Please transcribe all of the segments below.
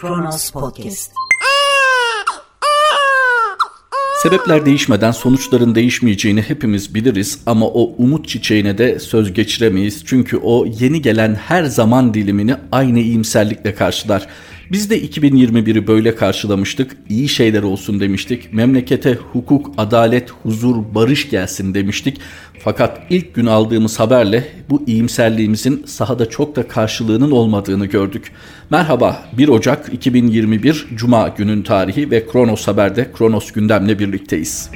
Kronos Podcast. Sebepler değişmeden sonuçların değişmeyeceğini hepimiz biliriz ama o umut çiçeğine de söz geçiremeyiz. Çünkü o yeni gelen her zaman dilimini aynı iyimserlikle karşılar. Biz de 2021'i böyle karşılamıştık. İyi şeyler olsun demiştik. Memlekete hukuk, adalet, huzur, barış gelsin demiştik. Fakat ilk gün aldığımız haberle bu iyimserliğimizin sahada çok da karşılığının olmadığını gördük. Merhaba 1 Ocak 2021 Cuma günün tarihi ve Kronos Haber'de Kronos gündemle birlikteyiz.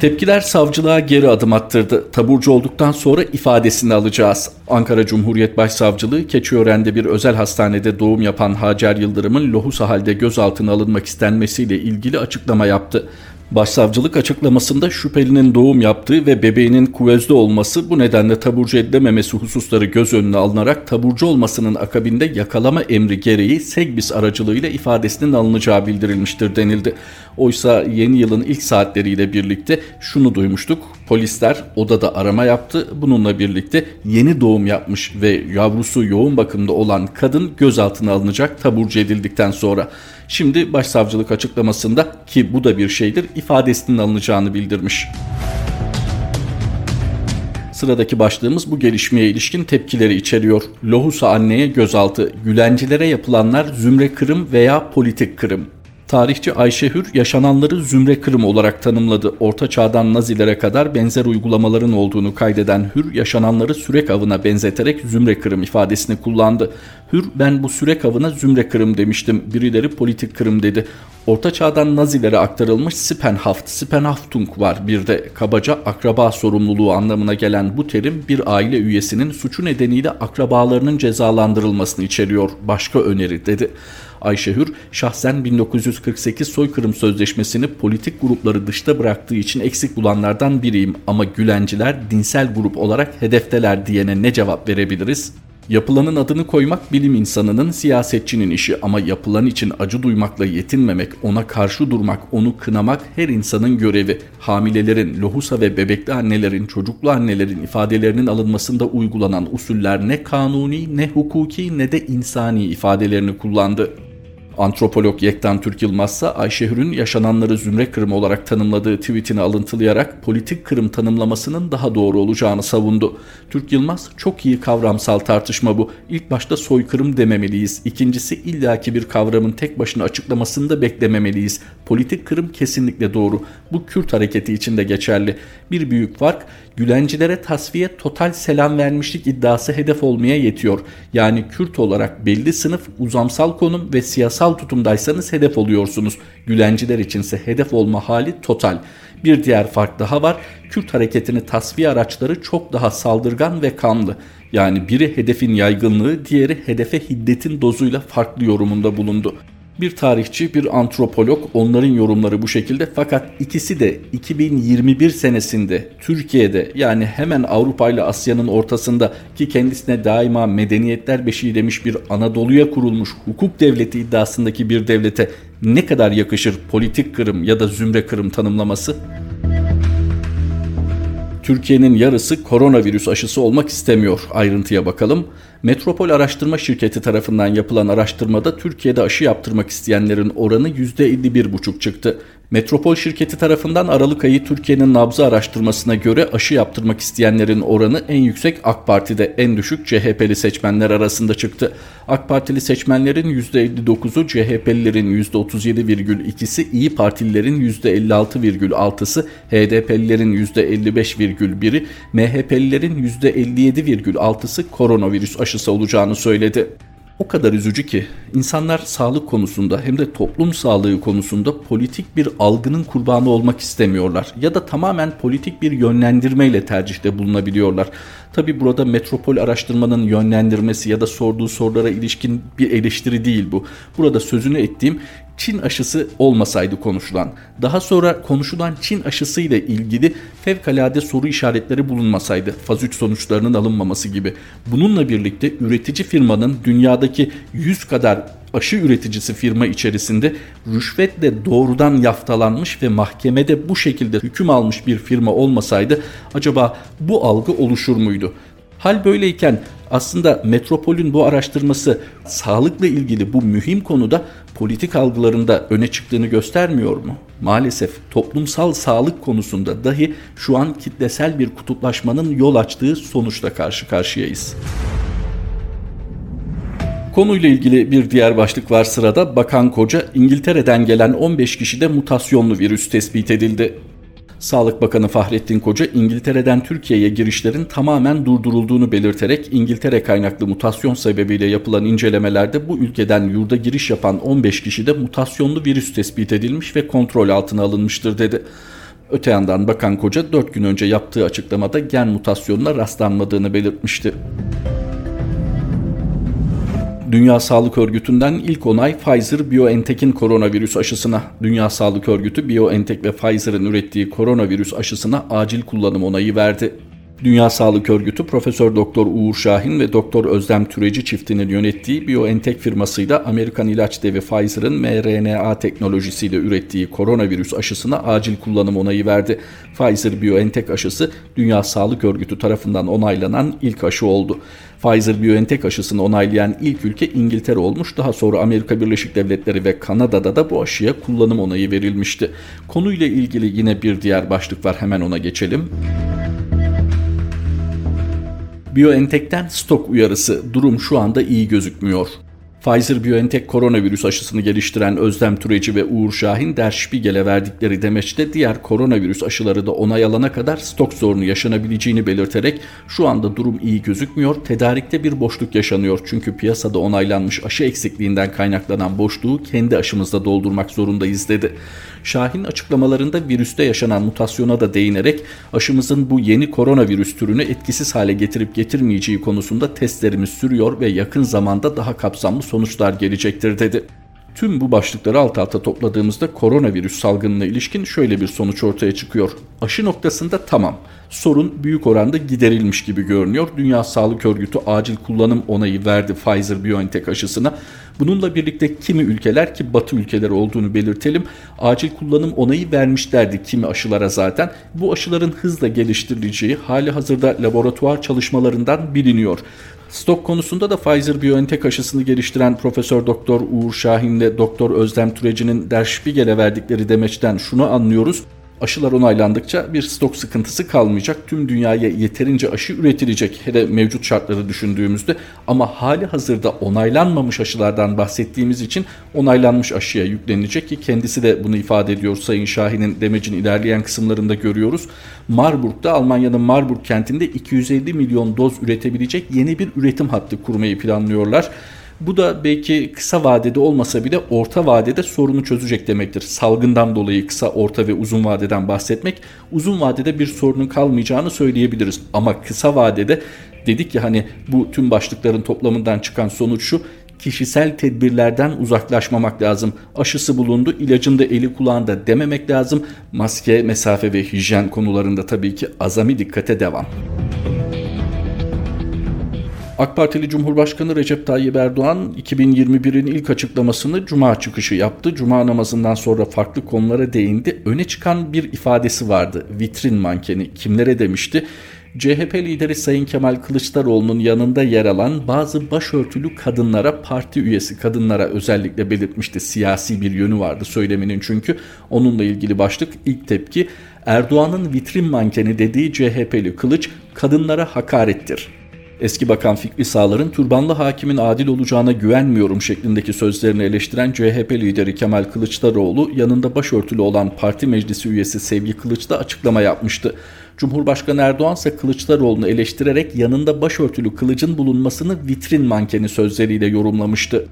Tepkiler savcılığa geri adım attırdı. Taburcu olduktan sonra ifadesini alacağız. Ankara Cumhuriyet Başsavcılığı Keçiören'de bir özel hastanede doğum yapan Hacer Yıldırım'ın lohusa halde gözaltına alınmak istenmesiyle ilgili açıklama yaptı. Başsavcılık açıklamasında şüphelinin doğum yaptığı ve bebeğinin kuvvezde olması bu nedenle taburcu edilememesi hususları göz önüne alınarak taburcu olmasının akabinde yakalama emri gereği Segbis aracılığıyla ifadesinin alınacağı bildirilmiştir denildi. Oysa yeni yılın ilk saatleriyle birlikte şunu duymuştuk. Polisler odada arama yaptı. Bununla birlikte yeni doğum yapmış ve yavrusu yoğun bakımda olan kadın gözaltına alınacak taburcu edildikten sonra. Şimdi başsavcılık açıklamasında ki bu da bir şeydir ifadesinin alınacağını bildirmiş. Sıradaki başlığımız bu gelişmeye ilişkin tepkileri içeriyor. Lohusa anneye gözaltı, Gülencilere yapılanlar zümre kırım veya politik kırım. Tarihçi Ayşe Hür yaşananları zümre kırım olarak tanımladı. Orta çağdan Nazilere kadar benzer uygulamaların olduğunu kaydeden Hür yaşananları sürek avına benzeterek zümre kırım ifadesini kullandı. Hür ben bu sürek avına zümre kırım demiştim. Birileri politik kırım dedi. Orta çağdan Nazilere aktarılmış Spenhaft, Spenhaftung var. Bir de kabaca akraba sorumluluğu anlamına gelen bu terim bir aile üyesinin suçu nedeniyle akrabalarının cezalandırılmasını içeriyor. Başka öneri dedi. Ayşehür şahsen 1948 soykırım sözleşmesini politik grupları dışta bıraktığı için eksik bulanlardan biriyim ama Gülenciler dinsel grup olarak hedefteler diyene ne cevap verebiliriz? Yapılanın adını koymak bilim insanının, siyasetçinin işi ama yapılan için acı duymakla yetinmemek, ona karşı durmak, onu kınamak her insanın görevi. Hamilelerin, lohusa ve bebekli annelerin, çocuklu annelerin ifadelerinin alınmasında uygulanan usuller ne kanuni, ne hukuki ne de insani ifadelerini kullandı. Antropolog Yektan Türk Yılmaz ise Ayşehir'in yaşananları zümre kırımı olarak tanımladığı tweetini alıntılayarak politik kırım tanımlamasının daha doğru olacağını savundu. Türk Yılmaz çok iyi kavramsal tartışma bu. İlk başta soykırım dememeliyiz. İkincisi illaki bir kavramın tek başına açıklamasını da beklememeliyiz. Politik kırım kesinlikle doğru. Bu Kürt hareketi için de geçerli. Bir büyük fark Gülencilere tasfiye total selam vermişlik iddiası hedef olmaya yetiyor. Yani Kürt olarak belli sınıf, uzamsal konum ve siyasal tutumdaysanız hedef oluyorsunuz. Gülenciler içinse hedef olma hali total. Bir diğer fark daha var. Kürt hareketini tasfiye araçları çok daha saldırgan ve kanlı. Yani biri hedefin yaygınlığı, diğeri hedefe hiddetin dozuyla farklı yorumunda bulundu. Bir tarihçi, bir antropolog onların yorumları bu şekilde fakat ikisi de 2021 senesinde Türkiye'de yani hemen Avrupa ile Asya'nın ortasında ki kendisine daima medeniyetler beşiği demiş bir Anadolu'ya kurulmuş hukuk devleti iddiasındaki bir devlete ne kadar yakışır politik kırım ya da zümre kırım tanımlaması? Türkiye'nin yarısı koronavirüs aşısı olmak istemiyor. Ayrıntıya bakalım. Metropol Araştırma Şirketi tarafından yapılan araştırmada Türkiye'de aşı yaptırmak isteyenlerin oranı %51,5 çıktı. Metropol şirketi tarafından Aralık ayı Türkiye'nin nabzı araştırmasına göre aşı yaptırmak isteyenlerin oranı en yüksek AK Parti'de en düşük CHP'li seçmenler arasında çıktı. AK Partili seçmenlerin %59'u, CHP'lilerin %37,2'si, İyi Partililerin %56,6'sı, HDP'lilerin %55,1'i, MHP'lilerin %57,6'sı koronavirüs aşısı olacağını söyledi o kadar üzücü ki insanlar sağlık konusunda hem de toplum sağlığı konusunda politik bir algının kurbanı olmak istemiyorlar ya da tamamen politik bir yönlendirmeyle tercihte bulunabiliyorlar. Tabi burada metropol araştırmanın yönlendirmesi ya da sorduğu sorulara ilişkin bir eleştiri değil bu. Burada sözünü ettiğim Çin aşısı olmasaydı konuşulan, daha sonra konuşulan Çin aşısı ile ilgili fevkalade soru işaretleri bulunmasaydı, faz 3 sonuçlarının alınmaması gibi. Bununla birlikte üretici firmanın dünyadaki 100 kadar aşı üreticisi firma içerisinde rüşvetle doğrudan yaftalanmış ve mahkemede bu şekilde hüküm almış bir firma olmasaydı acaba bu algı oluşur muydu? Hal böyleyken aslında Metropol'ün bu araştırması sağlıkla ilgili bu mühim konuda politik algılarında öne çıktığını göstermiyor mu? Maalesef toplumsal sağlık konusunda dahi şu an kitlesel bir kutuplaşmanın yol açtığı sonuçla karşı karşıyayız. Konuyla ilgili bir diğer başlık var sırada. Bakan Koca, İngiltere'den gelen 15 kişide mutasyonlu virüs tespit edildi. Sağlık Bakanı Fahrettin Koca İngiltere'den Türkiye'ye girişlerin tamamen durdurulduğunu belirterek İngiltere kaynaklı mutasyon sebebiyle yapılan incelemelerde bu ülkeden yurda giriş yapan 15 kişide mutasyonlu virüs tespit edilmiş ve kontrol altına alınmıştır dedi. Öte yandan Bakan Koca 4 gün önce yaptığı açıklamada gen mutasyonuna rastlanmadığını belirtmişti. Dünya Sağlık Örgütü'nden ilk onay Pfizer-BioNTech'in koronavirüs aşısına. Dünya Sağlık Örgütü BioNTech ve Pfizer'ın ürettiği koronavirüs aşısına acil kullanım onayı verdi. Dünya Sağlık Örgütü Profesör Doktor Uğur Şahin ve Doktor Özlem Türeci çiftinin yönettiği BioNTech firmasıyla Amerikan ilaç devi Pfizer'ın mRNA teknolojisiyle ürettiği koronavirüs aşısına acil kullanım onayı verdi. Pfizer-BioNTech aşısı Dünya Sağlık Örgütü tarafından onaylanan ilk aşı oldu. Pfizer-BioNTech aşısını onaylayan ilk ülke İngiltere olmuş. Daha sonra Amerika Birleşik Devletleri ve Kanada'da da bu aşıya kullanım onayı verilmişti. Konuyla ilgili yine bir diğer başlık var hemen ona geçelim. BioNTech'ten stok uyarısı. Durum şu anda iyi gözükmüyor. Pfizer-BioNTech koronavirüs aşısını geliştiren Özlem Türeci ve Uğur Şahin Der Spiegel'e verdikleri demeçte diğer koronavirüs aşıları da onay alana kadar stok sorunu yaşanabileceğini belirterek şu anda durum iyi gözükmüyor, tedarikte bir boşluk yaşanıyor çünkü piyasada onaylanmış aşı eksikliğinden kaynaklanan boşluğu kendi aşımızda doldurmak zorundayız dedi. Şahin açıklamalarında virüste yaşanan mutasyona da değinerek aşımızın bu yeni koronavirüs türünü etkisiz hale getirip getirmeyeceği konusunda testlerimiz sürüyor ve yakın zamanda daha kapsamlı sonuçlar gelecektir dedi. Tüm bu başlıkları alt alta topladığımızda koronavirüs salgınına ilişkin şöyle bir sonuç ortaya çıkıyor. Aşı noktasında tamam sorun büyük oranda giderilmiş gibi görünüyor. Dünya Sağlık Örgütü acil kullanım onayı verdi Pfizer-BioNTech aşısına. Bununla birlikte kimi ülkeler ki batı ülkeleri olduğunu belirtelim acil kullanım onayı vermişlerdi kimi aşılara zaten. Bu aşıların hızla geliştirileceği hali hazırda laboratuvar çalışmalarından biliniyor. Stok konusunda da Pfizer-BioNTech aşısını geliştiren Profesör Doktor Uğur Şahin ile Doktor Özlem Türeci'nin Der Spiegel'e verdikleri demeçten şunu anlıyoruz. Aşılar onaylandıkça bir stok sıkıntısı kalmayacak. Tüm dünyaya yeterince aşı üretilecek. Hele mevcut şartları düşündüğümüzde ama hali hazırda onaylanmamış aşılardan bahsettiğimiz için onaylanmış aşıya yüklenilecek ki kendisi de bunu ifade ediyor Sayın Şahin'in demecin ilerleyen kısımlarında görüyoruz. Marburg'da Almanya'nın Marburg kentinde 250 milyon doz üretebilecek yeni bir üretim hattı kurmayı planlıyorlar. Bu da belki kısa vadede olmasa bile orta vadede sorunu çözecek demektir. Salgından dolayı kısa, orta ve uzun vadeden bahsetmek uzun vadede bir sorunun kalmayacağını söyleyebiliriz. Ama kısa vadede dedik ya hani bu tüm başlıkların toplamından çıkan sonuç şu kişisel tedbirlerden uzaklaşmamak lazım. Aşısı bulundu, ilacın da eli kulağında dememek lazım. Maske, mesafe ve hijyen konularında tabii ki azami dikkate devam. AK Partili Cumhurbaşkanı Recep Tayyip Erdoğan 2021'in ilk açıklamasını Cuma çıkışı yaptı. Cuma namazından sonra farklı konulara değindi. Öne çıkan bir ifadesi vardı. Vitrin mankeni kimlere demişti? CHP lideri Sayın Kemal Kılıçdaroğlu'nun yanında yer alan bazı başörtülü kadınlara, parti üyesi kadınlara özellikle belirtmişti. Siyasi bir yönü vardı söyleminin çünkü. Onunla ilgili başlık ilk tepki Erdoğan'ın vitrin mankeni dediği CHP'li Kılıç kadınlara hakarettir. Eski Bakan Fikri Sağlar'ın türbanlı hakimin adil olacağına güvenmiyorum şeklindeki sözlerini eleştiren CHP lideri Kemal Kılıçdaroğlu yanında başörtülü olan parti meclisi üyesi Sevgi Kılıç'ta açıklama yapmıştı. Cumhurbaşkanı Erdoğan ise Kılıçdaroğlu'nu eleştirerek yanında başörtülü kılıcın bulunmasını vitrin mankeni sözleriyle yorumlamıştı.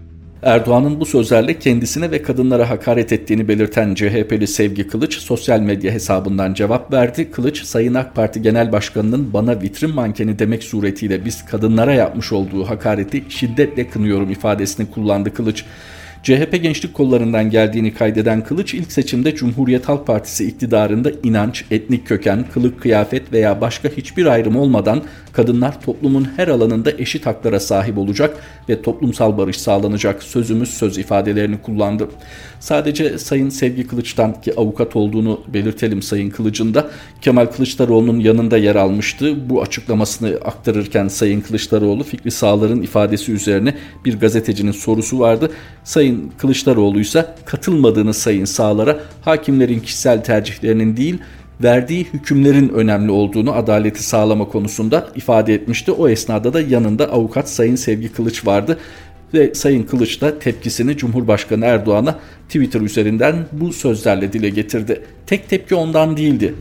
Erdoğan'ın bu sözlerle kendisine ve kadınlara hakaret ettiğini belirten CHP'li Sevgi Kılıç sosyal medya hesabından cevap verdi. Kılıç, Sayın AK Parti Genel Başkanı'nın bana vitrin mankeni demek suretiyle biz kadınlara yapmış olduğu hakareti şiddetle kınıyorum ifadesini kullandı Kılıç. CHP gençlik kollarından geldiğini kaydeden Kılıç ilk seçimde Cumhuriyet Halk Partisi iktidarında inanç, etnik köken, kılık kıyafet veya başka hiçbir ayrım olmadan kadınlar toplumun her alanında eşit haklara sahip olacak ve toplumsal barış sağlanacak sözümüz söz ifadelerini kullandı. Sadece Sayın Sevgi Kılıç'tan ki avukat olduğunu belirtelim Sayın Kılıç'ın da Kemal Kılıçdaroğlu'nun yanında yer almıştı. Bu açıklamasını aktarırken Sayın Kılıçdaroğlu Fikri Sağlar'ın ifadesi üzerine bir gazetecinin sorusu vardı. Sayın Kılıçdaroğlu ise katılmadığını Sayın Sağlar'a hakimlerin kişisel tercihlerinin değil verdiği hükümlerin önemli olduğunu adaleti sağlama konusunda ifade etmişti. O esnada da yanında avukat Sayın Sevgi Kılıç vardı ve Sayın Kılıç da tepkisini Cumhurbaşkanı Erdoğan'a Twitter üzerinden bu sözlerle dile getirdi. Tek tepki ondan değildi.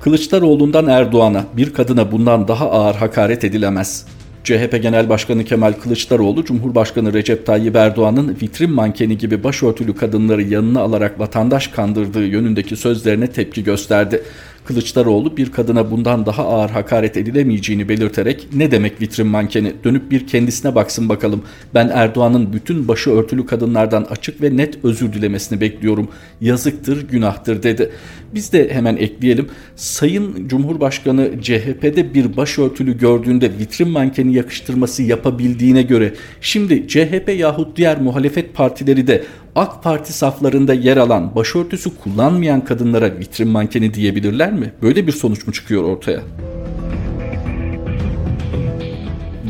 Kılıçdaroğlu'ndan Erdoğan'a bir kadına bundan daha ağır hakaret edilemez. CHP Genel Başkanı Kemal Kılıçdaroğlu, Cumhurbaşkanı Recep Tayyip Erdoğan'ın vitrin mankeni gibi başörtülü kadınları yanına alarak vatandaş kandırdığı yönündeki sözlerine tepki gösterdi. Kılıçdaroğlu bir kadına bundan daha ağır hakaret edilemeyeceğini belirterek ne demek vitrin mankeni dönüp bir kendisine baksın bakalım. Ben Erdoğan'ın bütün başı örtülü kadınlardan açık ve net özür dilemesini bekliyorum. Yazıktır, günahtır dedi. Biz de hemen ekleyelim. Sayın Cumhurbaşkanı CHP'de bir başörtülü gördüğünde vitrin mankeni yakıştırması yapabildiğine göre şimdi CHP yahut diğer muhalefet partileri de AK Parti saflarında yer alan başörtüsü kullanmayan kadınlara vitrin mankeni diyebilirler mi? Böyle bir sonuç mu çıkıyor ortaya?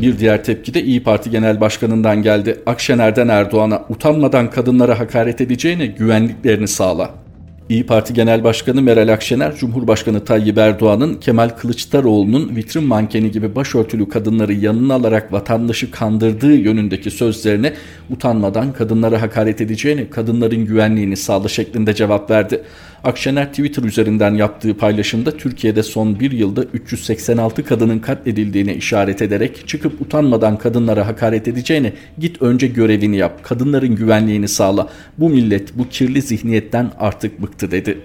Bir diğer tepki de İyi Parti Genel Başkanı'ndan geldi. Akşener'den Erdoğan'a utanmadan kadınlara hakaret edeceğine güvenliklerini sağla. İyi Parti Genel Başkanı Meral Akşener, Cumhurbaşkanı Tayyip Erdoğan'ın Kemal Kılıçdaroğlu'nun vitrin mankeni gibi başörtülü kadınları yanına alarak vatandaşı kandırdığı yönündeki sözlerine utanmadan kadınlara hakaret edeceğini, kadınların güvenliğini sağla şeklinde cevap verdi. Akşener Twitter üzerinden yaptığı paylaşımda Türkiye'de son bir yılda 386 kadının katledildiğine işaret ederek çıkıp utanmadan kadınlara hakaret edeceğine git önce görevini yap, kadınların güvenliğini sağla. Bu millet bu kirli zihniyetten artık bıktı dedi.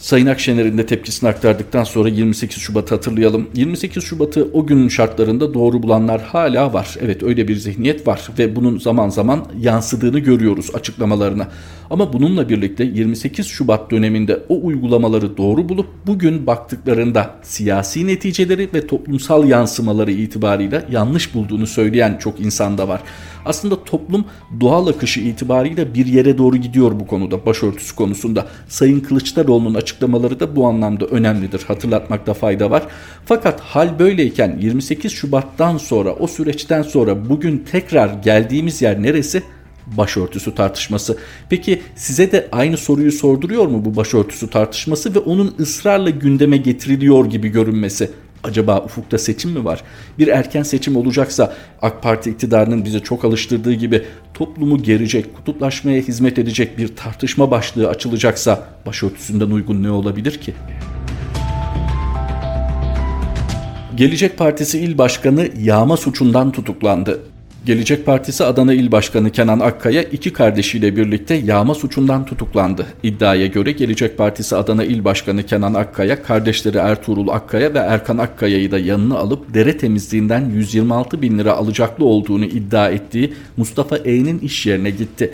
Sayın Akşener'in de tepkisini aktardıktan sonra 28 Şubat'ı hatırlayalım. 28 Şubat'ı o günün şartlarında doğru bulanlar hala var. Evet öyle bir zihniyet var ve bunun zaman zaman yansıdığını görüyoruz açıklamalarına. Ama bununla birlikte 28 Şubat döneminde o uygulamaları doğru bulup bugün baktıklarında siyasi neticeleri ve toplumsal yansımaları itibarıyla yanlış bulduğunu söyleyen çok insan da var. Aslında toplum doğal akışı itibariyle bir yere doğru gidiyor bu konuda başörtüsü konusunda. Sayın Kılıçdaroğlu'nun açıklamaları da bu anlamda önemlidir. Hatırlatmakta fayda var. Fakat hal böyleyken 28 Şubat'tan sonra o süreçten sonra bugün tekrar geldiğimiz yer neresi? başörtüsü tartışması. Peki size de aynı soruyu sorduruyor mu bu başörtüsü tartışması ve onun ısrarla gündeme getiriliyor gibi görünmesi? Acaba ufukta seçim mi var? Bir erken seçim olacaksa AK Parti iktidarının bize çok alıştırdığı gibi toplumu gerecek, kutuplaşmaya hizmet edecek bir tartışma başlığı açılacaksa başörtüsünden uygun ne olabilir ki? Gelecek Partisi İl Başkanı yağma suçundan tutuklandı. Gelecek Partisi Adana İl Başkanı Kenan Akkaya iki kardeşiyle birlikte yağma suçundan tutuklandı. İddiaya göre Gelecek Partisi Adana İl Başkanı Kenan Akkaya, kardeşleri Ertuğrul Akkaya ve Erkan Akkaya'yı da yanına alıp dere temizliğinden 126 bin lira alacaklı olduğunu iddia ettiği Mustafa E'nin iş yerine gitti.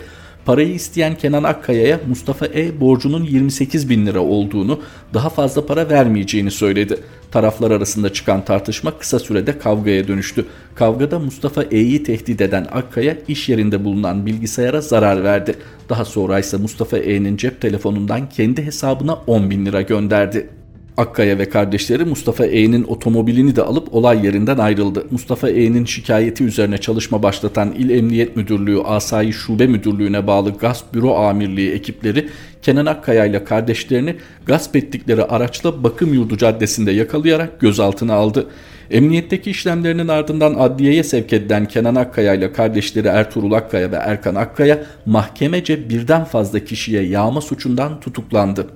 Parayı isteyen Kenan Akkaya'ya Mustafa E borcunun 28 bin lira olduğunu, daha fazla para vermeyeceğini söyledi. Taraflar arasında çıkan tartışma kısa sürede kavgaya dönüştü. Kavgada Mustafa E'yi tehdit eden Akkaya iş yerinde bulunan bilgisayara zarar verdi. Daha sonra ise Mustafa E'nin cep telefonundan kendi hesabına 10 bin lira gönderdi. Akkaya ve kardeşleri Mustafa E'nin otomobilini de alıp olay yerinden ayrıldı. Mustafa E'nin şikayeti üzerine çalışma başlatan İl Emniyet Müdürlüğü Asayi Şube Müdürlüğü'ne bağlı Gasp Büro Amirliği ekipleri Kenan Akkaya ile kardeşlerini gasp ettikleri araçla Bakım Yurdu Caddesi'nde yakalayarak gözaltına aldı. Emniyetteki işlemlerinin ardından adliyeye sevk edilen Kenan Akkaya ile kardeşleri Ertuğrul Akkaya ve Erkan Akkaya mahkemece birden fazla kişiye yağma suçundan tutuklandı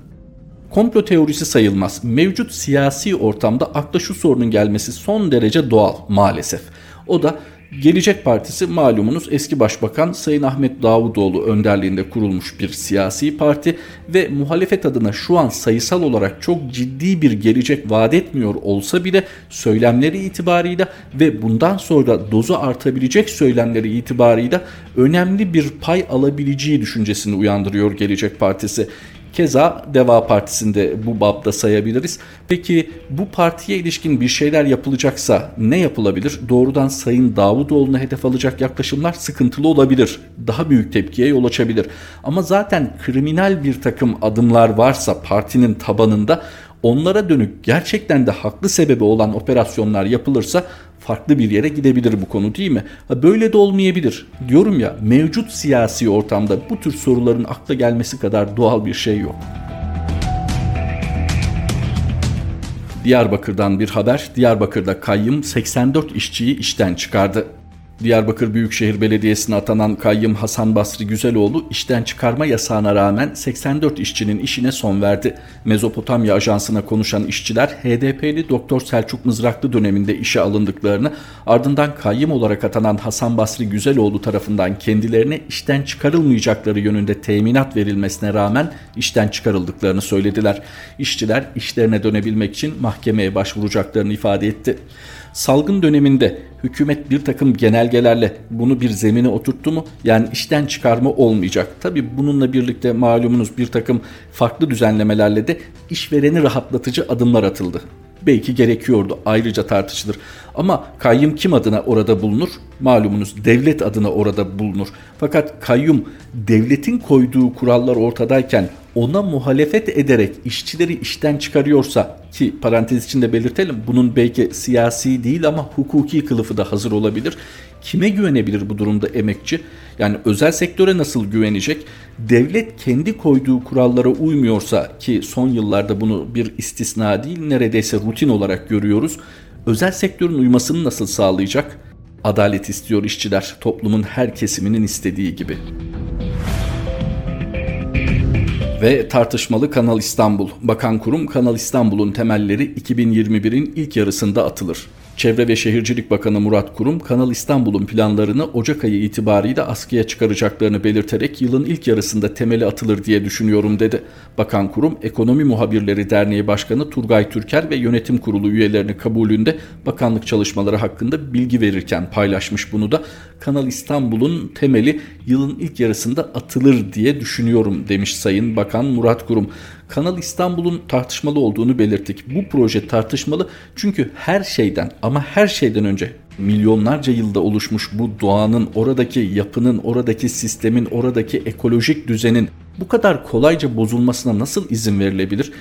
komplo teorisi sayılmaz. Mevcut siyasi ortamda akla şu sorunun gelmesi son derece doğal maalesef. O da Gelecek Partisi malumunuz eski başbakan Sayın Ahmet Davutoğlu önderliğinde kurulmuş bir siyasi parti ve muhalefet adına şu an sayısal olarak çok ciddi bir gelecek vaat etmiyor olsa bile söylemleri itibarıyla ve bundan sonra dozu artabilecek söylemleri itibarıyla önemli bir pay alabileceği düşüncesini uyandırıyor Gelecek Partisi. Keza Deva Partisi'nde bu babda sayabiliriz. Peki bu partiye ilişkin bir şeyler yapılacaksa ne yapılabilir? Doğrudan Sayın Davutoğlu'na hedef alacak yaklaşımlar sıkıntılı olabilir. Daha büyük tepkiye yol açabilir. Ama zaten kriminal bir takım adımlar varsa partinin tabanında onlara dönük gerçekten de haklı sebebi olan operasyonlar yapılırsa farklı bir yere gidebilir bu konu değil mi? Böyle de olmayabilir. Diyorum ya mevcut siyasi ortamda bu tür soruların akla gelmesi kadar doğal bir şey yok. Diyarbakır'dan bir haber. Diyarbakır'da kayyım 84 işçiyi işten çıkardı. Diyarbakır Büyükşehir Belediyesi'ne atanan kayyım Hasan Basri Güzeloğlu işten çıkarma yasağına rağmen 84 işçinin işine son verdi. Mezopotamya Ajansı'na konuşan işçiler HDP'li Doktor Selçuk Mızraklı döneminde işe alındıklarını ardından kayyım olarak atanan Hasan Basri Güzeloğlu tarafından kendilerine işten çıkarılmayacakları yönünde teminat verilmesine rağmen işten çıkarıldıklarını söylediler. İşçiler işlerine dönebilmek için mahkemeye başvuracaklarını ifade etti. Salgın döneminde hükümet bir takım genelgelerle bunu bir zemine oturttu mu? Yani işten çıkarma olmayacak. Tabi bununla birlikte malumunuz bir takım farklı düzenlemelerle de işvereni rahatlatıcı adımlar atıldı belki gerekiyordu ayrıca tartışılır. Ama kayyum kim adına orada bulunur? Malumunuz devlet adına orada bulunur. Fakat kayyum devletin koyduğu kurallar ortadayken ona muhalefet ederek işçileri işten çıkarıyorsa ki parantez içinde belirtelim bunun belki siyasi değil ama hukuki kılıfı da hazır olabilir. Kime güvenebilir bu durumda emekçi? Yani özel sektöre nasıl güvenecek? Devlet kendi koyduğu kurallara uymuyorsa ki son yıllarda bunu bir istisna değil neredeyse rutin olarak görüyoruz. Özel sektörün uymasını nasıl sağlayacak? Adalet istiyor işçiler toplumun her kesiminin istediği gibi. Ve tartışmalı Kanal İstanbul. Bakan Kurum Kanal İstanbul'un temelleri 2021'in ilk yarısında atılır. Çevre ve Şehircilik Bakanı Murat Kurum, Kanal İstanbul'un planlarını Ocak ayı itibariyle askıya çıkaracaklarını belirterek yılın ilk yarısında temeli atılır diye düşünüyorum dedi. Bakan Kurum, Ekonomi Muhabirleri Derneği Başkanı Turgay Türker ve yönetim kurulu üyelerinin kabulünde bakanlık çalışmaları hakkında bilgi verirken paylaşmış bunu da. Kanal İstanbul'un temeli yılın ilk yarısında atılır diye düşünüyorum demiş Sayın Bakan Murat Kurum. Kanal İstanbul'un tartışmalı olduğunu belirttik. Bu proje tartışmalı çünkü her şeyden ama her şeyden önce milyonlarca yılda oluşmuş bu doğanın, oradaki yapının, oradaki sistemin, oradaki ekolojik düzenin bu kadar kolayca bozulmasına nasıl izin verilebilir?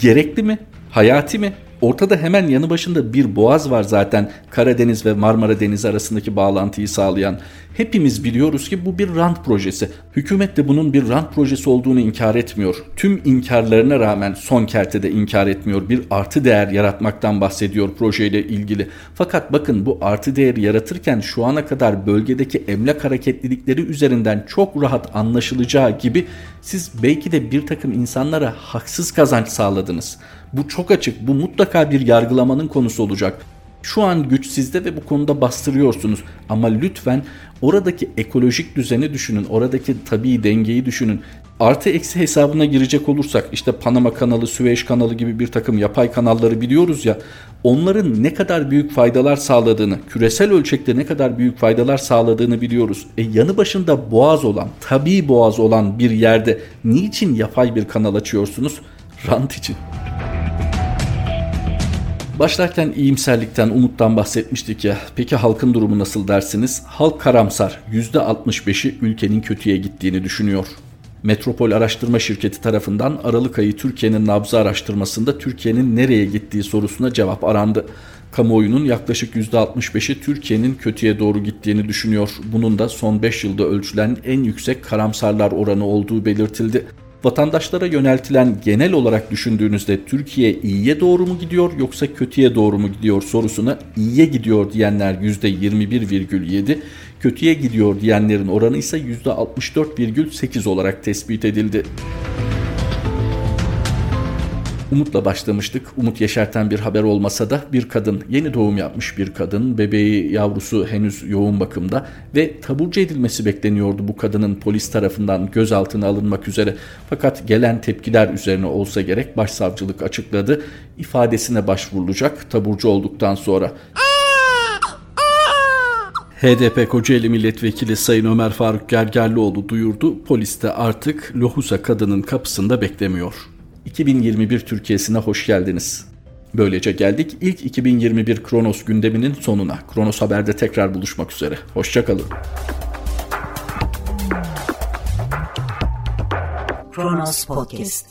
Gerekli mi? Hayati mi? Ortada hemen yanı başında bir boğaz var zaten Karadeniz ve Marmara Denizi arasındaki bağlantıyı sağlayan. Hepimiz biliyoruz ki bu bir rant projesi. Hükümet de bunun bir rant projesi olduğunu inkar etmiyor. Tüm inkarlarına rağmen son kertede inkar etmiyor. Bir artı değer yaratmaktan bahsediyor projeyle ilgili. Fakat bakın bu artı değeri yaratırken şu ana kadar bölgedeki emlak hareketlilikleri üzerinden çok rahat anlaşılacağı gibi siz belki de bir takım insanlara haksız kazanç sağladınız. Bu çok açık. Bu mutlaka bir yargılamanın konusu olacak. Şu an güç sizde ve bu konuda bastırıyorsunuz. Ama lütfen oradaki ekolojik düzeni düşünün. Oradaki tabii dengeyi düşünün. Artı eksi hesabına girecek olursak işte Panama kanalı, Süveyş kanalı gibi bir takım yapay kanalları biliyoruz ya onların ne kadar büyük faydalar sağladığını, küresel ölçekte ne kadar büyük faydalar sağladığını biliyoruz. E yanı başında boğaz olan, tabii boğaz olan bir yerde niçin yapay bir kanal açıyorsunuz? Rant için. Başlarken iyimserlikten, umuttan bahsetmiştik ya. Peki halkın durumu nasıl dersiniz? Halk karamsar. %65'i ülkenin kötüye gittiğini düşünüyor. Metropol Araştırma Şirketi tarafından Aralık ayı Türkiye'nin nabzı araştırmasında Türkiye'nin nereye gittiği sorusuna cevap arandı. Kamuoyunun yaklaşık %65'i Türkiye'nin kötüye doğru gittiğini düşünüyor. Bunun da son 5 yılda ölçülen en yüksek karamsarlar oranı olduğu belirtildi vatandaşlara yöneltilen genel olarak düşündüğünüzde Türkiye iyiye doğru mu gidiyor yoksa kötüye doğru mu gidiyor sorusuna iyiye gidiyor diyenler %21,7, kötüye gidiyor diyenlerin oranı ise %64,8 olarak tespit edildi. Umutla başlamıştık. Umut yeşerten bir haber olmasa da bir kadın, yeni doğum yapmış bir kadın, bebeği yavrusu henüz yoğun bakımda ve taburcu edilmesi bekleniyordu bu kadının polis tarafından gözaltına alınmak üzere. Fakat gelen tepkiler üzerine olsa gerek başsavcılık açıkladı. ifadesine başvurulacak taburcu olduktan sonra. HDP Kocaeli Milletvekili Sayın Ömer Faruk Gergerlioğlu duyurdu. Polis de artık lohusa kadının kapısında beklemiyor. 2021 Türkiye'sine hoş geldiniz. Böylece geldik ilk 2021 Kronos gündeminin sonuna. Kronos Haber'de tekrar buluşmak üzere. Hoşçakalın. Kronos Podcast